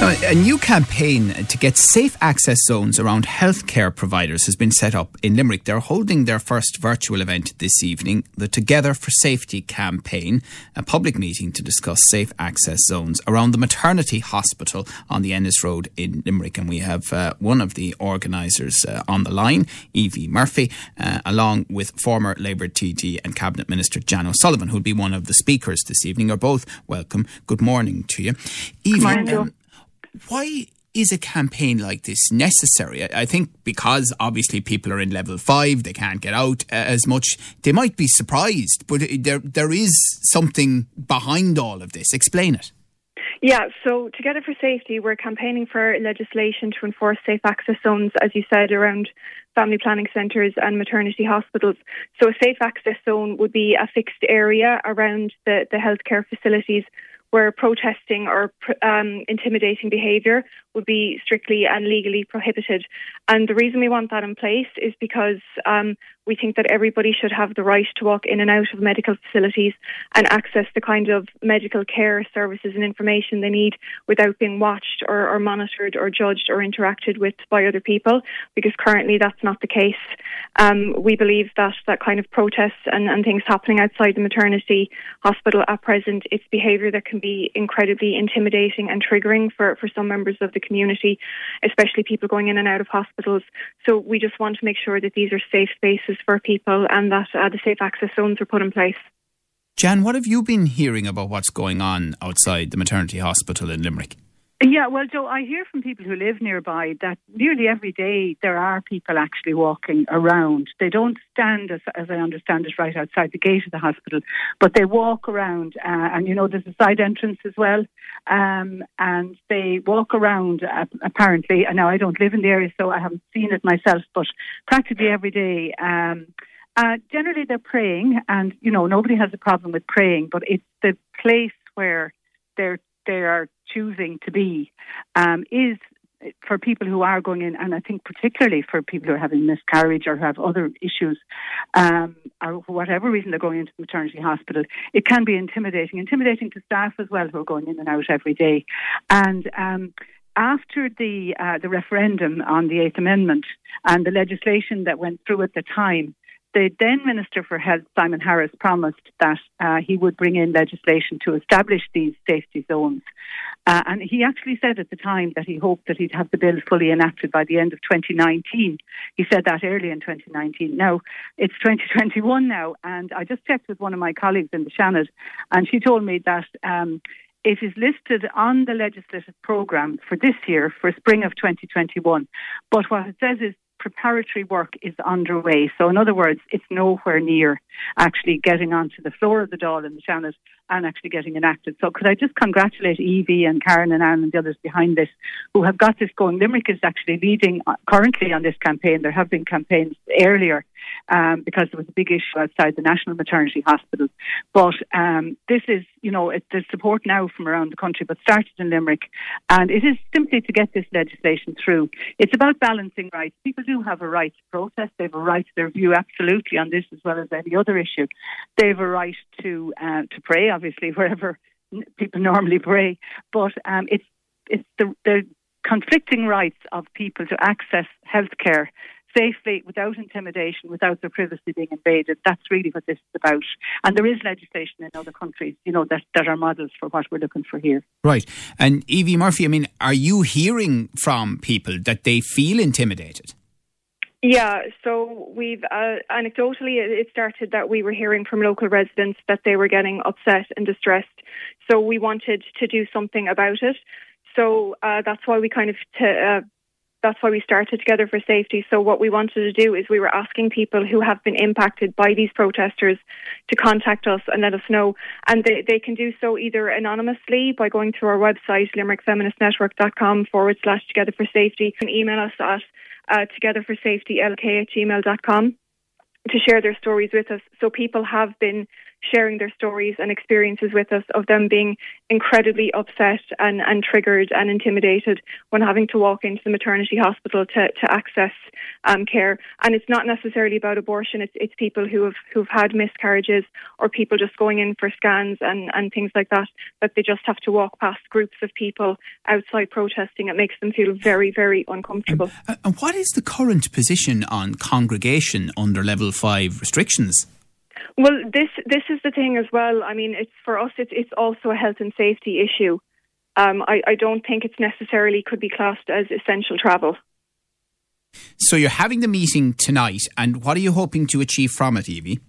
A new campaign to get safe access zones around healthcare providers has been set up in Limerick. They're holding their first virtual event this evening, the Together for Safety campaign, a public meeting to discuss safe access zones around the maternity hospital on the Ennis Road in Limerick. And we have uh, one of the organisers uh, on the line, Evie Murphy, uh, along with former Labour TD and Cabinet Minister Jan O'Sullivan, who'll be one of the speakers this evening. Are both welcome. Good morning to you. Evie, um, why is a campaign like this necessary? I think because obviously people are in level five, they can't get out uh, as much. They might be surprised, but there there is something behind all of this. Explain it. Yeah, so Together for Safety, we're campaigning for legislation to enforce safe access zones, as you said, around family planning centres and maternity hospitals. So a safe access zone would be a fixed area around the, the healthcare facilities where protesting or um, intimidating behaviour would be strictly and legally prohibited. And the reason we want that in place is because um, we think that everybody should have the right to walk in and out of medical facilities and access the kind of medical care services and information they need without being watched or, or monitored or judged or interacted with by other people, because currently that's not the case. Um, we believe that that kind of protests and, and things happening outside the maternity hospital at present, it's behaviour that can be incredibly intimidating and triggering for, for some members of the community, especially people going in and out of hospitals. So we just want to make sure that these are safe spaces for people and that uh, the safe access zones are put in place. Jan, what have you been hearing about what's going on outside the maternity hospital in Limerick? Yeah, well, Joe, I hear from people who live nearby that nearly every day there are people actually walking around. They don't stand, as, as I understand it, right outside the gate of the hospital, but they walk around. Uh, and, you know, there's a side entrance as well. Um, and they walk around, uh, apparently. And now I don't live in the area, so I haven't seen it myself, but practically every day. Um, uh, generally, they're praying, and, you know, nobody has a problem with praying, but it's the place where they're they are choosing to be um, is for people who are going in, and I think particularly for people who are having miscarriage or who have other issues, um, or for whatever reason they're going into the maternity hospital, it can be intimidating. Intimidating to staff as well who are going in and out every day. And um, after the uh, the referendum on the Eighth Amendment and the legislation that went through at the time, the then Minister for Health, Simon Harris, promised that uh, he would bring in legislation to establish these safety zones. Uh, and he actually said at the time that he hoped that he'd have the bill fully enacted by the end of 2019. He said that early in 2019. Now, it's 2021 now, and I just checked with one of my colleagues in the Seanad, and she told me that um, it is listed on the legislative programme for this year, for spring of 2021. But what it says is preparatory work is underway. So, in other words, it's nowhere near actually getting onto the floor of the Dáil in the Seanad and actually getting enacted. So, could I just congratulate Evie and Karen and Anne and the others behind this who have got this going? Limerick is actually leading currently on this campaign. There have been campaigns earlier um, because there was a big issue outside the National Maternity Hospital. But um, this is, you know, it, there's support now from around the country, but started in Limerick. And it is simply to get this legislation through. It's about balancing rights. People do have a right to protest. They have a right to their view absolutely on this as well as any other issue. They have a right to uh, to pray, obviously, wherever people normally pray. But um, it's it's the, the conflicting rights of people to access healthcare safely, without intimidation, without their privacy being invaded. That's really what this is about. And there is legislation in other countries, you know, that, that are models for what we're looking for here. Right. And Evie Murphy, I mean, are you hearing from people that they feel intimidated? Yeah, so we've uh, anecdotally it started that we were hearing from local residents that they were getting upset and distressed. So we wanted to do something about it. So uh, that's why we kind of t- uh, that's why we started Together for Safety. So what we wanted to do is we were asking people who have been impacted by these protesters to contact us and let us know. And they, they can do so either anonymously by going to our website, limerickfeministnetwork.com forward slash Together for Safety. and email us at uh, togetherforsafetylk at gmail.com to share their stories with us. So people have been sharing their stories and experiences with us of them being incredibly upset and, and triggered and intimidated when having to walk into the maternity hospital to, to access um, care. And it's not necessarily about abortion, it's, it's people who have who've had miscarriages or people just going in for scans and, and things like that, that they just have to walk past groups of people outside protesting. It makes them feel very, very uncomfortable. And, and what is the current position on congregation under level five restrictions? Well, this this is the thing as well. I mean, it's for us. It's it's also a health and safety issue. Um, I, I don't think it's necessarily could be classed as essential travel. So you're having the meeting tonight, and what are you hoping to achieve from it, Evie?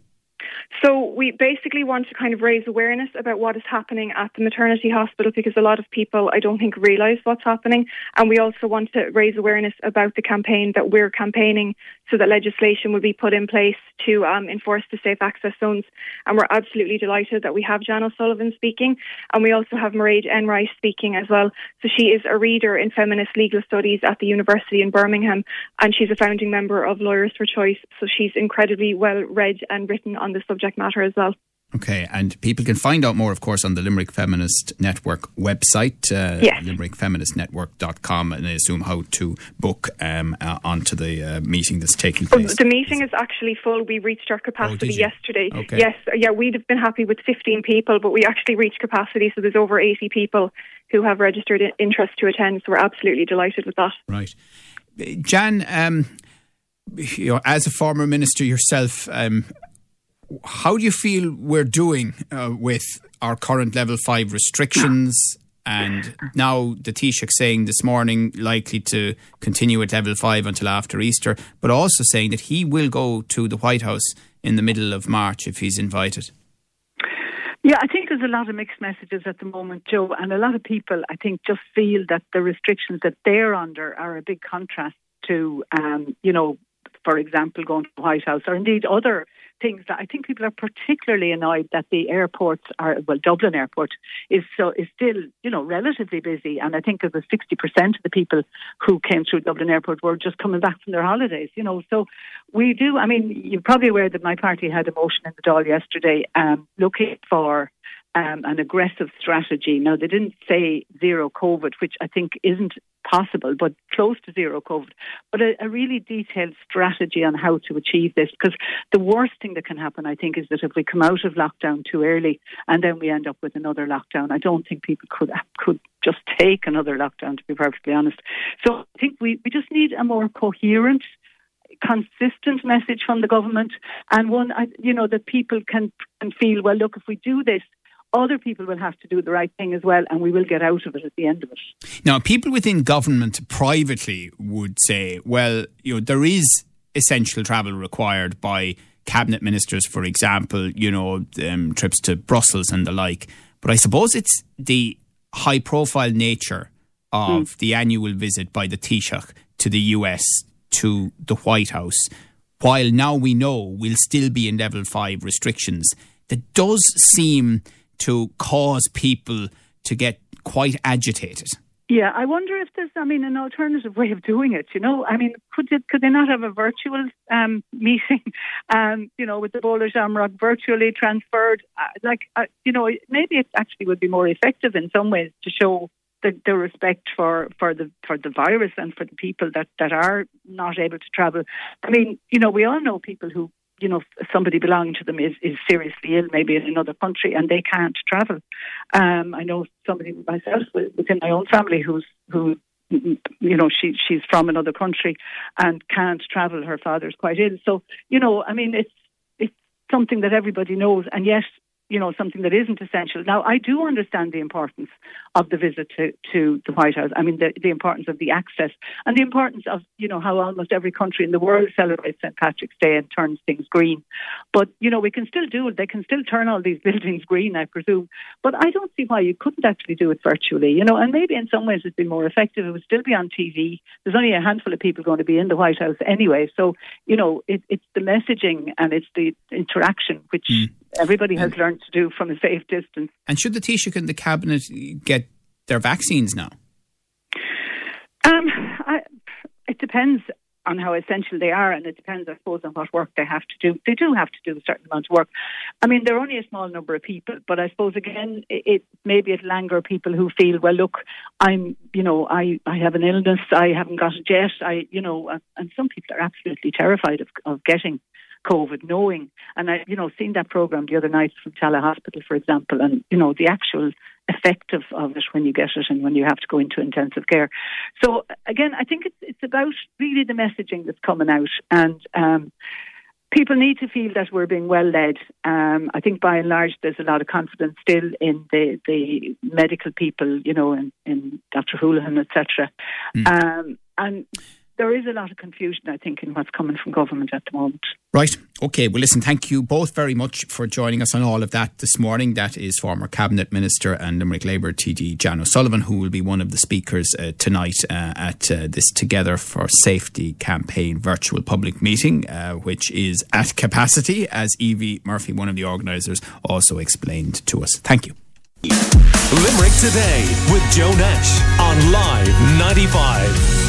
So we basically want to kind of raise awareness about what is happening at the maternity hospital because a lot of people I don't think realise what's happening. And we also want to raise awareness about the campaign that we're campaigning so that legislation will be put in place to um, enforce the safe access zones. And we're absolutely delighted that we have Jan O'Sullivan speaking and we also have Mairead Enright speaking as well. So she is a reader in feminist legal studies at the University in Birmingham and she's a founding member of Lawyers for Choice. So she's incredibly well read and written on the subject subject matter as well. Okay, and people can find out more, of course, on the Limerick Feminist Network website, uh, yes. limerickfeministnetwork.com, and I assume how to book um, uh, onto the uh, meeting that's taking place. The meeting is actually full. We reached our capacity oh, yesterday. Okay. Yes, yeah, we'd have been happy with 15 people, but we actually reached capacity, so there's over 80 people who have registered interest to attend, so we're absolutely delighted with that. Right. Jan, um, you know, as a former minister yourself, um, how do you feel we're doing uh, with our current level five restrictions? And now the Taoiseach saying this morning likely to continue at level five until after Easter, but also saying that he will go to the White House in the middle of March if he's invited. Yeah, I think there's a lot of mixed messages at the moment, Joe, and a lot of people, I think, just feel that the restrictions that they're under are a big contrast to, um, you know, for example, going to the White House or indeed other things that I think people are particularly annoyed that the airports are well Dublin Airport is so is still you know relatively busy. And I think it sixty percent of the people who came through Dublin Airport were just coming back from their holidays you know. So we do I mean you're probably aware that my party had a motion in the Dáil yesterday um, looking for um, an aggressive strategy. Now, they didn't say zero COVID, which I think isn't possible, but close to zero COVID, but a, a, really detailed strategy on how to achieve this. Because the worst thing that can happen, I think, is that if we come out of lockdown too early and then we end up with another lockdown, I don't think people could could just take another lockdown, to be perfectly honest. So I think we, we just need a more coherent consistent message from the government and one you know that people can, can feel well look if we do this other people will have to do the right thing as well, and we will get out of it at the end of it. Now, people within government privately would say, well, you know, there is essential travel required by cabinet ministers, for example, you know, um, trips to Brussels and the like. But I suppose it's the high profile nature of mm. the annual visit by the Taoiseach to the US to the White House, while now we know we'll still be in level five restrictions, that does seem to cause people to get quite agitated. Yeah, I wonder if there's, I mean, an alternative way of doing it. You know, I mean, could it, could they not have a virtual um, meeting, um, you know, with the Bóla Shamrock virtually transferred? Uh, like, uh, you know, maybe it actually would be more effective in some ways to show the, the respect for, for the for the virus and for the people that, that are not able to travel. I mean, you know, we all know people who you know, somebody belonging to them is, is seriously ill, maybe in another country, and they can't travel. Um, I know somebody myself within my own family who's who you know she she's from another country and can't travel. Her father's quite ill, so you know, I mean, it's it's something that everybody knows, and yet you know, something that isn't essential. Now, I do understand the importance of the visit to, to the White House. I mean, the, the importance of the access and the importance of, you know, how almost every country in the world celebrates St. Patrick's Day and turns things green. But, you know, we can still do it. They can still turn all these buildings green, I presume. But I don't see why you couldn't actually do it virtually, you know, and maybe in some ways it'd be more effective. It would still be on TV. There's only a handful of people going to be in the White House anyway. So, you know, it, it's the messaging and it's the interaction which mm everybody has learned to do from a safe distance. And should the Taoiseach and the Cabinet get their vaccines now? Um, I, it depends. on how essential they are, and it depends, I suppose, on what work they have to do. They do have to do a certain amount of work. I mean, they're only a small number of people, but I suppose again, it, it maybe it'll anger people who feel, well, look, I'm, you know, I, I have an illness, I haven't got it yet, I, you know, and, and some people are absolutely terrified of, of getting COVID, knowing, and I, you know, seen that program the other night from Tallaght Hospital, for example, and you know the actual effect of, of it when you get it and when you have to go into intensive care. So again, I think it's it's about really the messaging that's coming out and. Um, people need to feel that we're being well led. Um, I think by and large there's a lot of confidence still in the, the medical people, you know, in, in Dr. Holohan, etc. Mm. Um, and there is a lot of confusion, I think, in what's coming from government at the moment. Right. Okay. Well, listen, thank you both very much for joining us on all of that this morning. That is former Cabinet Minister and Limerick Labour TD Jan O'Sullivan, who will be one of the speakers uh, tonight uh, at uh, this Together for Safety campaign virtual public meeting, uh, which is at capacity, as Evie Murphy, one of the organisers, also explained to us. Thank you. Limerick Today with Joe Nash on Live 95.